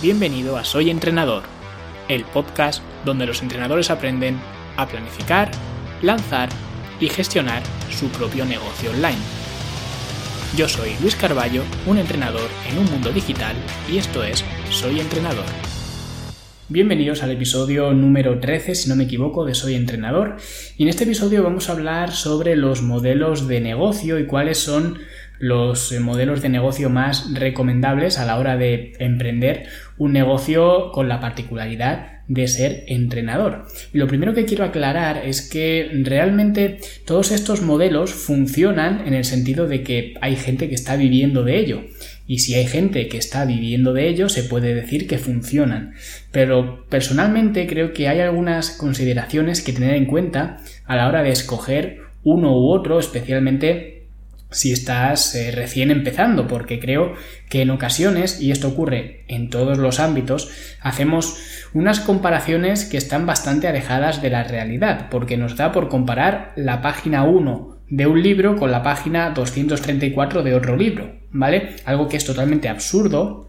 Bienvenido a Soy Entrenador, el podcast donde los entrenadores aprenden a planificar, lanzar y gestionar su propio negocio online. Yo soy Luis Carballo, un entrenador en un mundo digital y esto es Soy Entrenador. Bienvenidos al episodio número 13, si no me equivoco, de Soy Entrenador. Y en este episodio vamos a hablar sobre los modelos de negocio y cuáles son los eh, modelos de negocio más recomendables a la hora de emprender un negocio con la particularidad de ser entrenador. Y lo primero que quiero aclarar es que realmente todos estos modelos funcionan en el sentido de que hay gente que está viviendo de ello. Y si hay gente que está viviendo de ello, se puede decir que funcionan. Pero personalmente creo que hay algunas consideraciones que tener en cuenta a la hora de escoger uno u otro, especialmente si estás eh, recién empezando, porque creo que en ocasiones, y esto ocurre en todos los ámbitos, hacemos unas comparaciones que están bastante alejadas de la realidad, porque nos da por comparar la página 1 de un libro con la página 234 de otro libro, ¿vale? Algo que es totalmente absurdo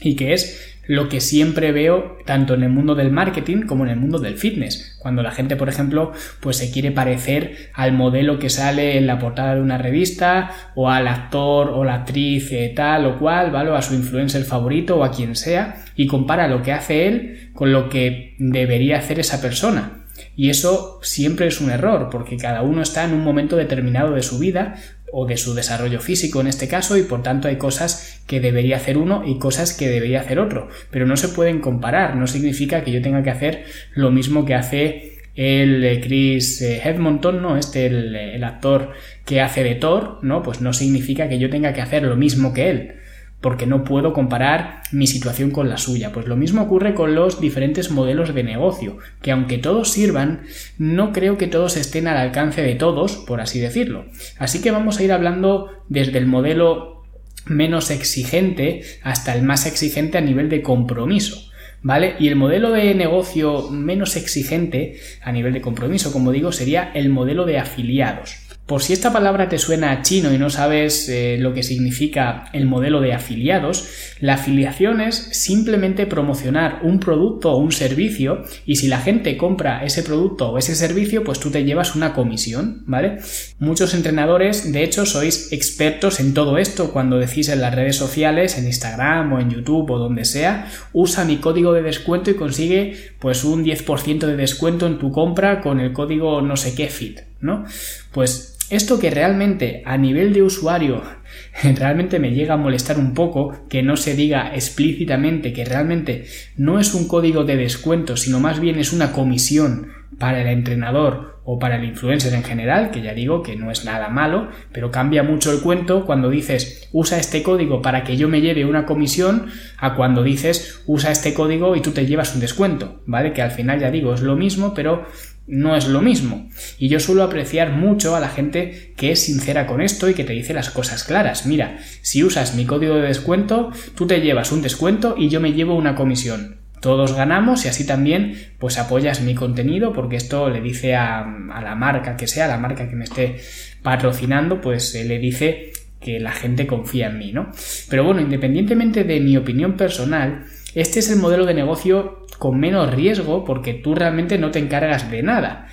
y que es lo que siempre veo tanto en el mundo del marketing como en el mundo del fitness. Cuando la gente, por ejemplo, pues se quiere parecer al modelo que sale en la portada de una revista o al actor o la actriz eh, tal o cual, ¿vale? O a su influencer favorito o a quien sea y compara lo que hace él con lo que debería hacer esa persona. Y eso siempre es un error, porque cada uno está en un momento determinado de su vida o de su desarrollo físico en este caso y por tanto hay cosas que debería hacer uno y cosas que debería hacer otro, pero no se pueden comparar, no significa que yo tenga que hacer lo mismo que hace el eh, Chris eh, Edmonton, ¿no? Este, el, el actor que hace de Thor, ¿no? Pues no significa que yo tenga que hacer lo mismo que él porque no puedo comparar mi situación con la suya. Pues lo mismo ocurre con los diferentes modelos de negocio, que aunque todos sirvan, no creo que todos estén al alcance de todos, por así decirlo. Así que vamos a ir hablando desde el modelo menos exigente hasta el más exigente a nivel de compromiso. ¿Vale? Y el modelo de negocio menos exigente a nivel de compromiso, como digo, sería el modelo de afiliados. Por si esta palabra te suena a chino y no sabes eh, lo que significa el modelo de afiliados, la afiliación es simplemente promocionar un producto o un servicio y si la gente compra ese producto o ese servicio, pues tú te llevas una comisión, ¿vale? Muchos entrenadores, de hecho, sois expertos en todo esto cuando decís en las redes sociales, en Instagram o en YouTube o donde sea, usa mi código de descuento y consigue pues un 10% de descuento en tu compra con el código no sé qué fit, ¿no? Pues esto que realmente a nivel de usuario realmente me llega a molestar un poco que no se diga explícitamente que realmente no es un código de descuento, sino más bien es una comisión para el entrenador o para el influencer en general, que ya digo que no es nada malo, pero cambia mucho el cuento cuando dices usa este código para que yo me lleve una comisión a cuando dices usa este código y tú te llevas un descuento, ¿vale? Que al final ya digo es lo mismo, pero no es lo mismo. Y yo suelo apreciar mucho a la gente que es sincera con esto y que te dice las cosas claras. Mira, si usas mi código de descuento, tú te llevas un descuento y yo me llevo una comisión. Todos ganamos y así también pues apoyas mi contenido porque esto le dice a, la marca que sea, la marca que me esté patrocinando, pues eh, le dice que la gente confía en mí, ¿no? Pero bueno, independientemente de mi opinión personal, este es el modelo de negocio con menos riesgo porque tú realmente no te encargas de nada.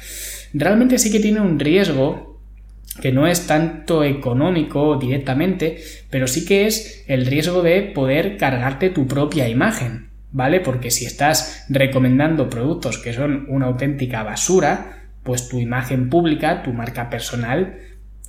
Realmente sí que tiene un riesgo que no es tanto económico directamente, pero sí que es el riesgo de poder cargarte tu propia imagen, ¿vale? Porque si estás recomendando productos que son una auténtica basura, pues tu imagen pública, tu marca personal,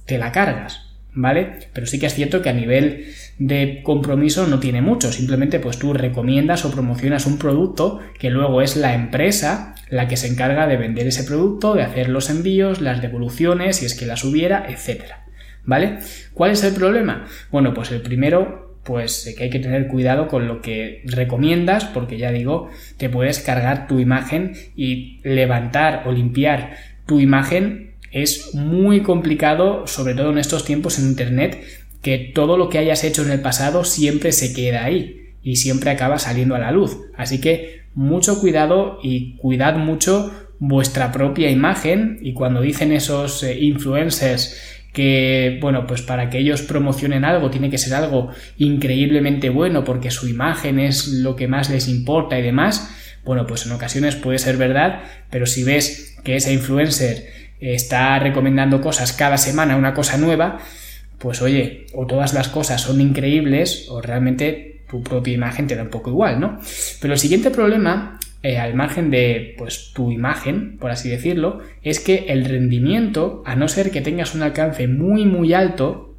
te la cargas. ¿Vale? Pero sí que es cierto que a nivel de compromiso no tiene mucho, simplemente pues tú recomiendas o promocionas un producto que luego es la empresa la que se encarga de vender ese producto, de hacer los envíos, las devoluciones, si es que las hubiera, etcétera, ¿vale? ¿Cuál es el problema? Bueno, pues el primero pues que hay que tener cuidado con lo que recomiendas porque ya digo, te puedes cargar tu imagen y levantar o limpiar tu imagen es muy complicado, sobre todo en estos tiempos en Internet, que todo lo que hayas hecho en el pasado siempre se queda ahí y siempre acaba saliendo a la luz. Así que mucho cuidado y cuidad mucho vuestra propia imagen y cuando dicen esos eh, influencers que, bueno, pues para que ellos promocionen algo tiene que ser algo increíblemente bueno porque su imagen es lo que más les importa y demás, bueno, pues en ocasiones puede ser verdad, pero si ves que esa influencer está recomendando cosas cada semana, una cosa nueva, pues oye, o todas las cosas son increíbles o realmente tu propia imagen te da un poco igual, ¿no? Pero el siguiente problema, eh, al margen de pues tu imagen, por así decirlo, es que el rendimiento, a no ser que tengas un alcance muy muy alto,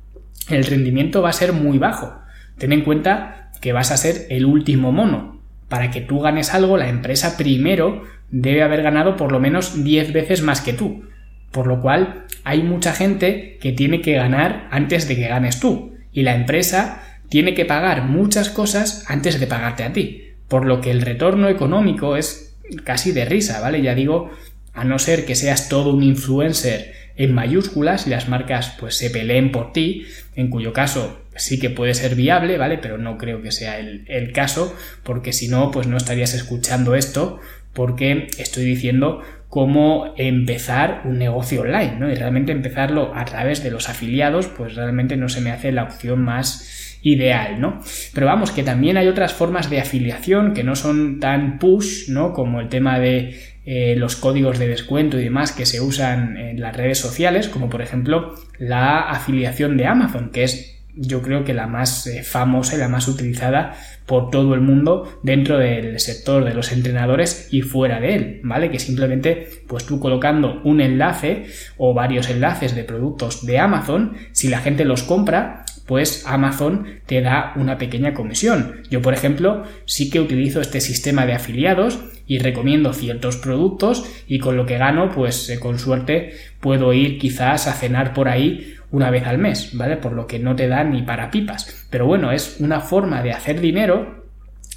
el rendimiento va a ser muy bajo. Ten en cuenta que vas a ser el último mono. Para que tú ganes algo, la empresa primero debe haber ganado por lo menos 10 veces más que tú. Por lo cual hay mucha gente que tiene que ganar antes de que ganes tú. Y la empresa tiene que pagar muchas cosas antes de pagarte a ti. Por lo que el retorno económico es casi de risa, ¿vale? Ya digo, a no ser que seas todo un influencer en mayúsculas y las marcas pues se peleen por ti, en cuyo caso sí que puede ser viable, ¿vale? Pero no creo que sea el, el caso, porque si no, pues no estarías escuchando esto, porque estoy diciendo cómo empezar un negocio online, ¿no? Y realmente empezarlo a través de los afiliados, pues realmente no se me hace la opción más ideal, ¿no? Pero vamos, que también hay otras formas de afiliación que no son tan push, ¿no? Como el tema de eh, los códigos de descuento y demás que se usan en las redes sociales, como por ejemplo la afiliación de Amazon, que es yo creo que la más eh, famosa y la más utilizada por todo el mundo dentro del sector de los entrenadores y fuera de él, ¿vale? Que simplemente, pues tú colocando un enlace o varios enlaces de productos de Amazon, si la gente los compra, pues Amazon te da una pequeña comisión. Yo, por ejemplo, sí que utilizo este sistema de afiliados y recomiendo ciertos productos y con lo que gano, pues eh, con suerte puedo ir quizás a cenar por ahí una vez al mes, ¿vale? Por lo que no te da ni para pipas. Pero bueno, es una forma de hacer dinero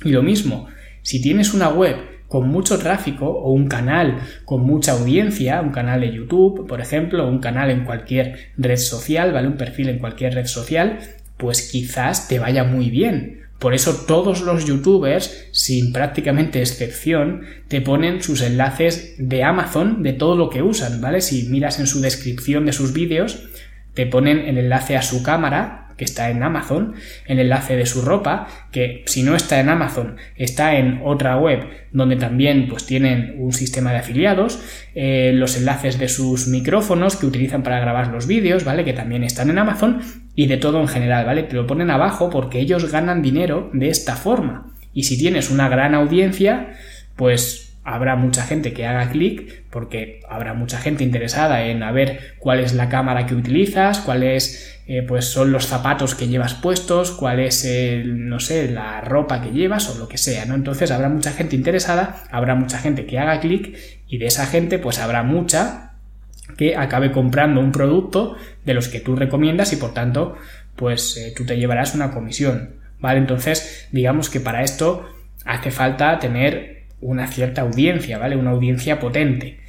y lo mismo, si tienes una web con mucho tráfico o un canal con mucha audiencia, un canal de YouTube, por ejemplo, un canal en cualquier red social, ¿vale? Un perfil en cualquier red social, pues quizás te vaya muy bien. Por eso todos los youtubers, sin prácticamente excepción, te ponen sus enlaces de Amazon de todo lo que usan, ¿vale? Si miras en su descripción de sus vídeos, te ponen el enlace a su cámara, que está en Amazon, el enlace de su ropa, que si no está en Amazon, está en otra web donde también pues tienen un sistema de afiliados, eh, los enlaces de sus micrófonos que utilizan para grabar los vídeos, ¿vale? Que también están en Amazon y de todo en general, ¿vale? Te lo ponen abajo porque ellos ganan dinero de esta forma. Y si tienes una gran audiencia, pues habrá mucha gente que haga clic porque habrá mucha gente interesada en ver cuál es la cámara que utilizas, cuáles eh, pues son los zapatos que llevas puestos, cuál es no sé, la ropa que llevas o lo que sea, ¿no? Entonces habrá mucha gente interesada, habrá mucha gente que haga clic y de esa gente pues habrá mucha que acabe comprando un producto de los que tú recomiendas y por tanto pues eh, tú te llevarás una comisión, ¿vale? Entonces digamos que para esto hace falta tener una cierta audiencia, ¿vale? Una audiencia potente.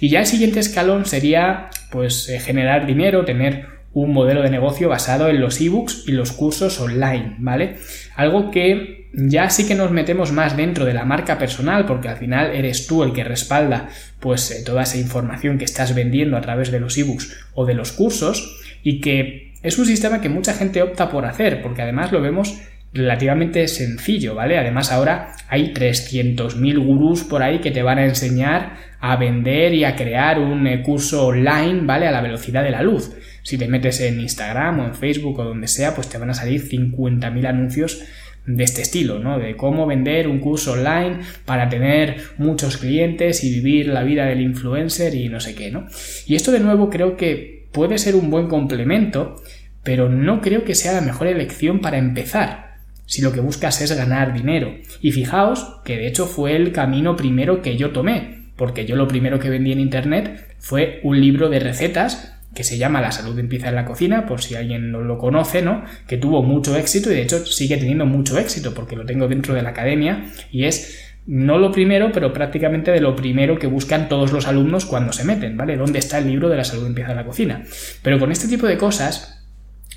Y ya el siguiente escalón sería, pues, eh, generar dinero, tener un modelo de negocio basado en los ebooks y los cursos online, ¿vale? Algo que ya sí que nos metemos más dentro de la marca personal, porque al final eres tú el que respalda, pues, eh, toda esa información que estás vendiendo a través de los ebooks o de los cursos, y que es un sistema que mucha gente opta por hacer, porque además lo vemos relativamente sencillo, ¿vale? Además ahora hay 300.000 gurús por ahí que te van a enseñar a vender y a crear un eh, curso online, ¿vale? A la velocidad de la luz. Si te metes en Instagram o en Facebook o donde sea, pues te van a salir 50.000 anuncios de este estilo, ¿no? De cómo vender un curso online para tener muchos clientes y vivir la vida del influencer y no sé qué, ¿no? Y esto de nuevo creo que puede ser un buen complemento, pero no creo que sea la mejor elección para empezar si lo que buscas es ganar dinero. Y fijaos que de hecho fue el camino primero que yo tomé, porque yo lo primero que vendí en Internet fue un libro de recetas que se llama La salud empieza en la cocina, por si alguien no lo conoce, ¿no? Que tuvo mucho éxito y de hecho sigue teniendo mucho éxito porque lo tengo dentro de la academia y es no lo primero, pero prácticamente de lo primero que buscan todos los alumnos cuando se meten, ¿vale? ¿Dónde está el libro de la salud empieza en la cocina? Pero con este tipo de cosas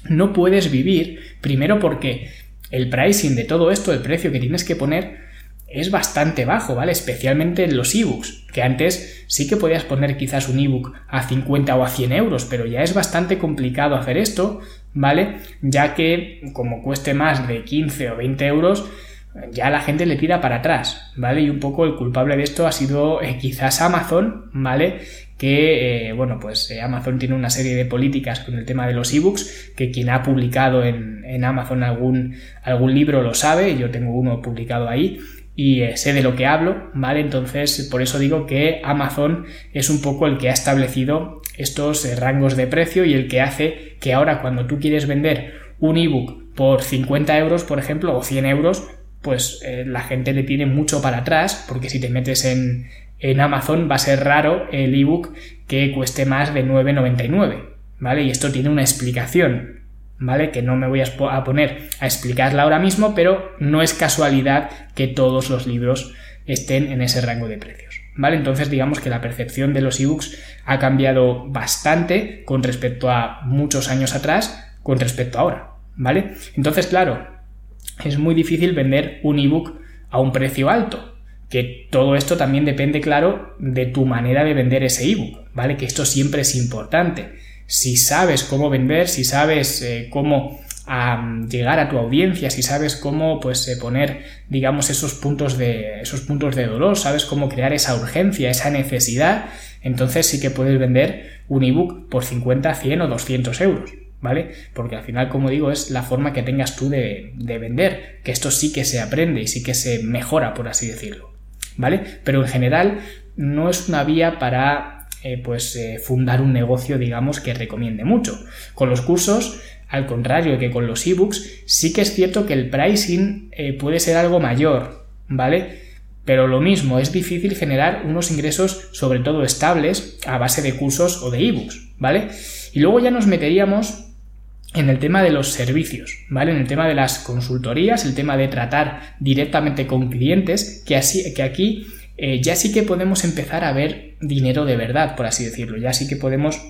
no puedes vivir, primero porque el pricing de todo esto, el precio que tienes que poner, es bastante bajo, ¿vale? Especialmente en los ebooks, que antes sí que podías poner quizás un ebook a 50 o a 100 euros, pero ya es bastante complicado hacer esto, ¿vale? Ya que como cueste más de 15 o 20 euros, ya la gente le tira para atrás, ¿vale? Y un poco el culpable de esto ha sido eh, quizás Amazon, ¿vale? Que, eh, bueno, pues eh, Amazon tiene una serie de políticas con el tema de los ebooks, que quien ha publicado en, en Amazon algún, algún libro lo sabe, yo tengo uno publicado ahí, y sé de lo que hablo, ¿vale? Entonces, por eso digo que Amazon es un poco el que ha establecido estos rangos de precio y el que hace que ahora cuando tú quieres vender un ebook por 50 euros, por ejemplo, o 100 euros, pues eh, la gente le tiene mucho para atrás, porque si te metes en, en Amazon va a ser raro el ebook que cueste más de 9,99, ¿vale? Y esto tiene una explicación, ¿vale? Que no me voy a poner a explicarla ahora mismo, pero no es casualidad que todos los libros estén en ese rango de precios, ¿vale? Entonces digamos que la percepción de los ebooks ha cambiado bastante con respecto a muchos años atrás, con respecto a ahora, ¿vale? Entonces, claro, es muy difícil vender un ebook a un precio alto. Que todo esto también depende, claro, de tu manera de vender ese ebook, ¿vale? Que esto siempre es importante. Si sabes cómo vender, si sabes eh, cómo llegar a tu audiencia, si sabes cómo pues eh, poner, digamos, esos puntos de esos puntos de dolor, sabes cómo crear esa urgencia, esa necesidad, entonces sí que puedes vender un ebook por 50, 100 o 200 euros. ¿vale? Porque al final, como digo, es la forma que tengas tú de, vender, que esto sí que se aprende y sí que se mejora, por así decirlo, ¿vale? Pero en general no es una vía para, eh, pues, eh, fundar un negocio, digamos, que recomiende mucho. Con los cursos, al contrario que con los ebooks, sí que es cierto que el pricing eh, puede ser algo mayor, ¿vale? Pero lo mismo, es difícil generar unos ingresos, sobre todo estables, a base de cursos o de ebooks, ¿vale? Y luego ya nos meteríamos en el tema de los servicios, ¿vale? En el tema de las consultorías, el tema de tratar directamente con clientes, que, así, que aquí eh, ya sí que podemos empezar a ver dinero de verdad, por así decirlo, ya sí que podemos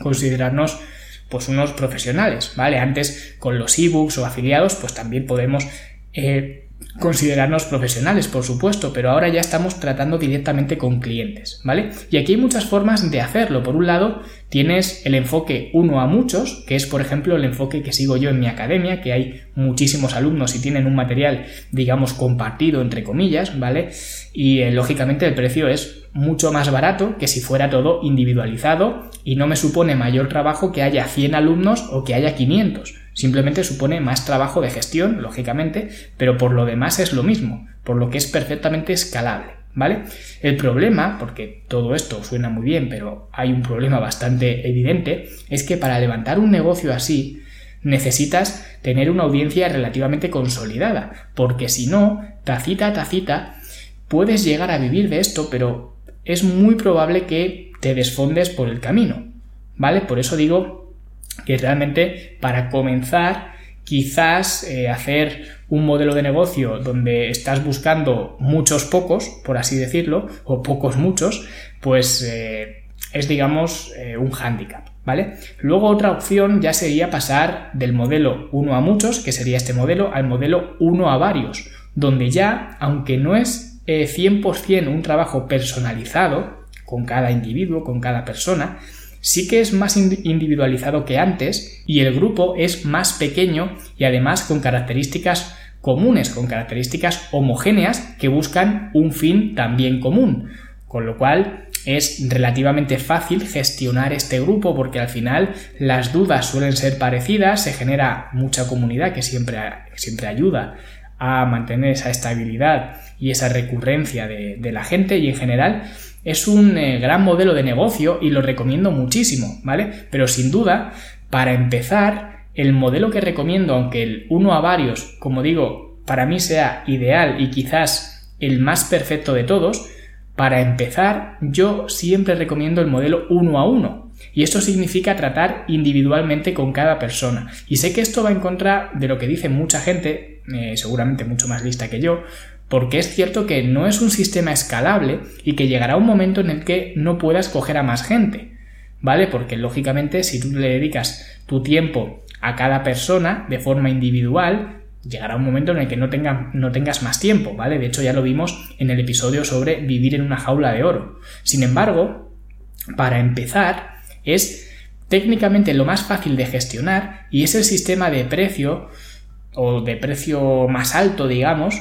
considerarnos pues unos profesionales, ¿vale? Antes con los ebooks o afiliados, pues también podemos eh, considerarnos profesionales, por supuesto, pero ahora ya estamos tratando directamente con clientes, ¿vale? Y aquí hay muchas formas de hacerlo. Por un lado, tienes el enfoque uno a muchos, que es, por ejemplo, el enfoque que sigo yo en mi academia, que hay muchísimos alumnos y tienen un material, digamos, compartido, entre comillas, ¿vale? Y eh, lógicamente el precio es mucho más barato que si fuera todo individualizado y no me supone mayor trabajo que haya 100 alumnos o que haya 500. Simplemente supone más trabajo de gestión, lógicamente, pero por lo demás es lo mismo, por lo que es perfectamente escalable. ¿Vale? El problema, porque todo esto suena muy bien, pero hay un problema bastante evidente, es que para levantar un negocio así necesitas tener una audiencia relativamente consolidada, porque si no, tacita a tacita, puedes llegar a vivir de esto, pero es muy probable que te desfondes por el camino, ¿vale? Por eso digo que realmente para comenzar quizás eh, hacer un modelo de negocio donde estás buscando muchos pocos, por así decirlo, o pocos muchos, pues eh, es digamos eh, un hándicap, ¿vale? Luego otra opción ya sería pasar del modelo uno a muchos, que sería este modelo, al modelo uno a varios, donde ya, aunque no es 100% un trabajo personalizado con cada individuo, con cada persona, sí que es más individualizado que antes y el grupo es más pequeño y además con características comunes, con características homogéneas que buscan un fin también común. Con lo cual es relativamente fácil gestionar este grupo porque al final las dudas suelen ser parecidas, se genera mucha comunidad que siempre, siempre ayuda a mantener esa estabilidad y esa recurrencia de, de la gente y en general es un eh, gran modelo de negocio y lo recomiendo muchísimo, ¿vale? Pero sin duda, para empezar, el modelo que recomiendo, aunque el uno a varios, como digo, para mí sea ideal y quizás el más perfecto de todos, para empezar, yo siempre recomiendo el modelo uno a uno. Y esto significa tratar individualmente con cada persona. Y sé que esto va en contra de lo que dice mucha gente, eh, seguramente mucho más lista que yo, porque es cierto que no es un sistema escalable y que llegará un momento en el que no puedas coger a más gente, ¿vale? Porque lógicamente si tú le dedicas tu tiempo a cada persona de forma individual, llegará un momento en el que no, no tengas más tiempo, ¿vale? De hecho ya lo vimos en el episodio sobre vivir en una jaula de oro. Sin embargo, para empezar, es técnicamente lo más fácil de gestionar y es el sistema de precio o de precio más alto, digamos,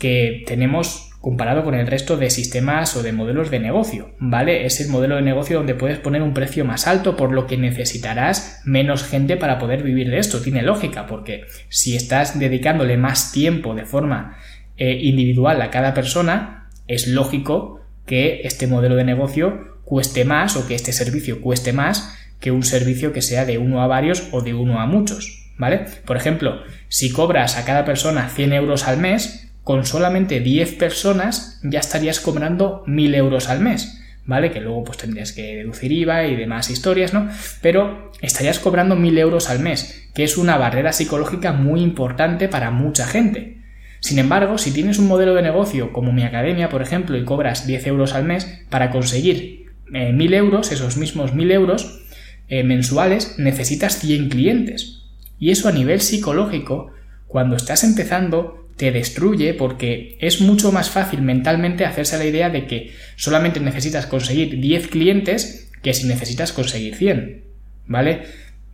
que tenemos comparado con el resto de sistemas o de modelos de negocio, ¿vale? Es el modelo de negocio donde puedes poner un precio más alto por lo que necesitarás menos gente para poder vivir de esto. Tiene lógica porque si estás dedicándole más tiempo de forma eh, individual a cada persona, es lógico que este modelo de negocio cueste más o que este servicio cueste más que un servicio que sea de uno a varios o de uno a muchos, ¿vale? Por ejemplo, si cobras a cada persona 100 euros al mes, con solamente 10 personas ya estarías cobrando 1000 euros al mes. ¿Vale? Que luego pues tendrías que deducir IVA y demás historias, ¿no? Pero estarías cobrando 1000 euros al mes, que es una barrera psicológica muy importante para mucha gente. Sin embargo, si tienes un modelo de negocio como mi academia, por ejemplo, y cobras 10 euros al mes, para conseguir 1000 eh, euros, esos mismos 1000 euros eh, mensuales, necesitas 100 clientes. Y eso a nivel psicológico, cuando estás empezando, te destruye porque es mucho más fácil mentalmente hacerse la idea de que solamente necesitas conseguir 10 clientes que si necesitas conseguir 100. ¿Vale?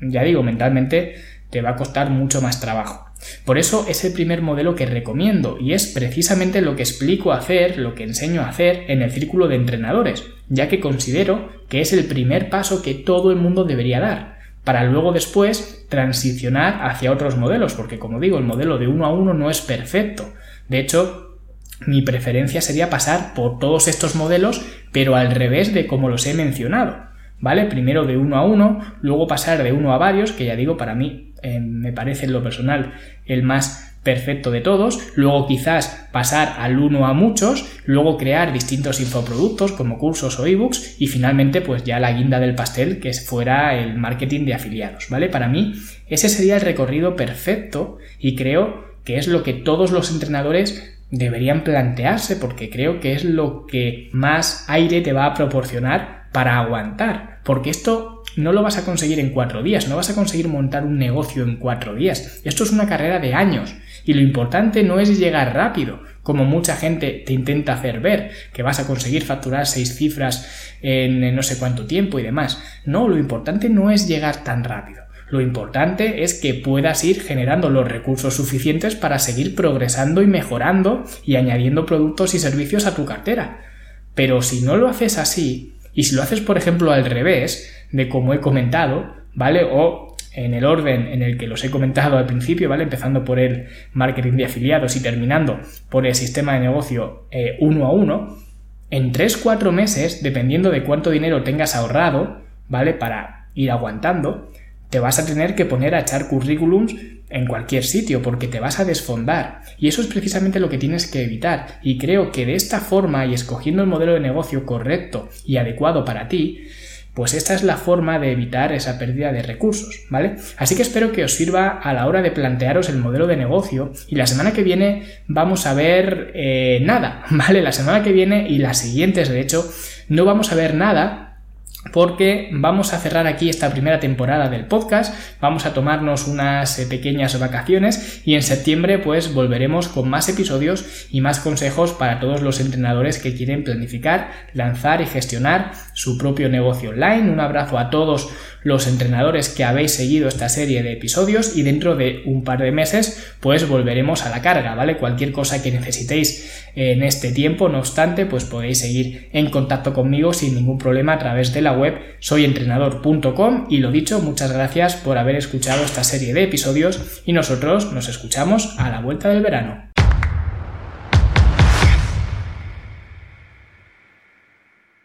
Ya digo, mentalmente te va a costar mucho más trabajo. Por eso es el primer modelo que recomiendo y es precisamente lo que explico hacer, lo que enseño a hacer en el círculo de entrenadores, ya que considero que es el primer paso que todo el mundo debería dar para luego después transicionar hacia otros modelos, porque como digo, el modelo de uno a uno no es perfecto. De hecho, mi preferencia sería pasar por todos estos modelos, pero al revés de como los he mencionado. ¿Vale? Primero de uno a uno, luego pasar de uno a varios, que ya digo, para mí me parece en lo personal el más perfecto de todos, luego quizás pasar al uno a muchos, luego crear distintos infoproductos como cursos o ebooks. Y finalmente pues ya la guinda del pastel que fuera el marketing de afiliados, ¿vale? Para mí ese sería el recorrido perfecto. Y creo que es lo que todos los entrenadores deberían plantearse porque creo que es lo que más aire te va a proporcionar para aguantar, porque esto no lo vas a conseguir en cuatro días, no vas a conseguir montar un negocio en cuatro días. Esto es una carrera de años y lo importante no es llegar rápido, como mucha gente te intenta hacer ver, que vas a conseguir facturar seis cifras en no sé cuánto tiempo y demás. No, lo importante no es llegar tan rápido. Lo importante es que puedas ir generando los recursos suficientes para seguir progresando y mejorando y añadiendo productos y servicios a tu cartera. Pero si no lo haces así, y si lo haces por ejemplo al revés, de como he comentado, ¿vale? O en el orden en el que los he comentado al principio, ¿vale? Empezando por el marketing de afiliados y terminando por el sistema de negocio eh, uno a uno, en 3-4 meses, dependiendo de cuánto dinero tengas ahorrado, ¿vale? Para ir aguantando, te vas a tener que poner a echar currículums en cualquier sitio porque te vas a desfondar. Y eso es precisamente lo que tienes que evitar. Y creo que de esta forma y escogiendo el modelo de negocio correcto y adecuado para ti, pues esta es la forma de evitar esa pérdida de recursos, ¿vale? Así que espero que os sirva a la hora de plantearos el modelo de negocio y la semana que viene vamos a ver eh, nada, ¿vale? La semana que viene y las siguientes, de hecho, no vamos a ver nada porque vamos a cerrar aquí esta primera temporada del podcast, vamos a tomarnos unas eh, pequeñas vacaciones y en septiembre pues volveremos con más episodios y más consejos para todos los entrenadores que quieren planificar, lanzar y gestionar su propio negocio online. Un abrazo a todos los entrenadores que habéis seguido esta serie de episodios y dentro de un par de meses pues volveremos a la carga, ¿vale? Cualquier cosa que necesitéis en este tiempo, no obstante, pues podéis seguir en contacto conmigo sin ningún problema a través de la web soyentrenador.com y lo dicho, muchas gracias por haber escuchado esta serie de episodios y nosotros nos escuchamos a la vuelta del verano.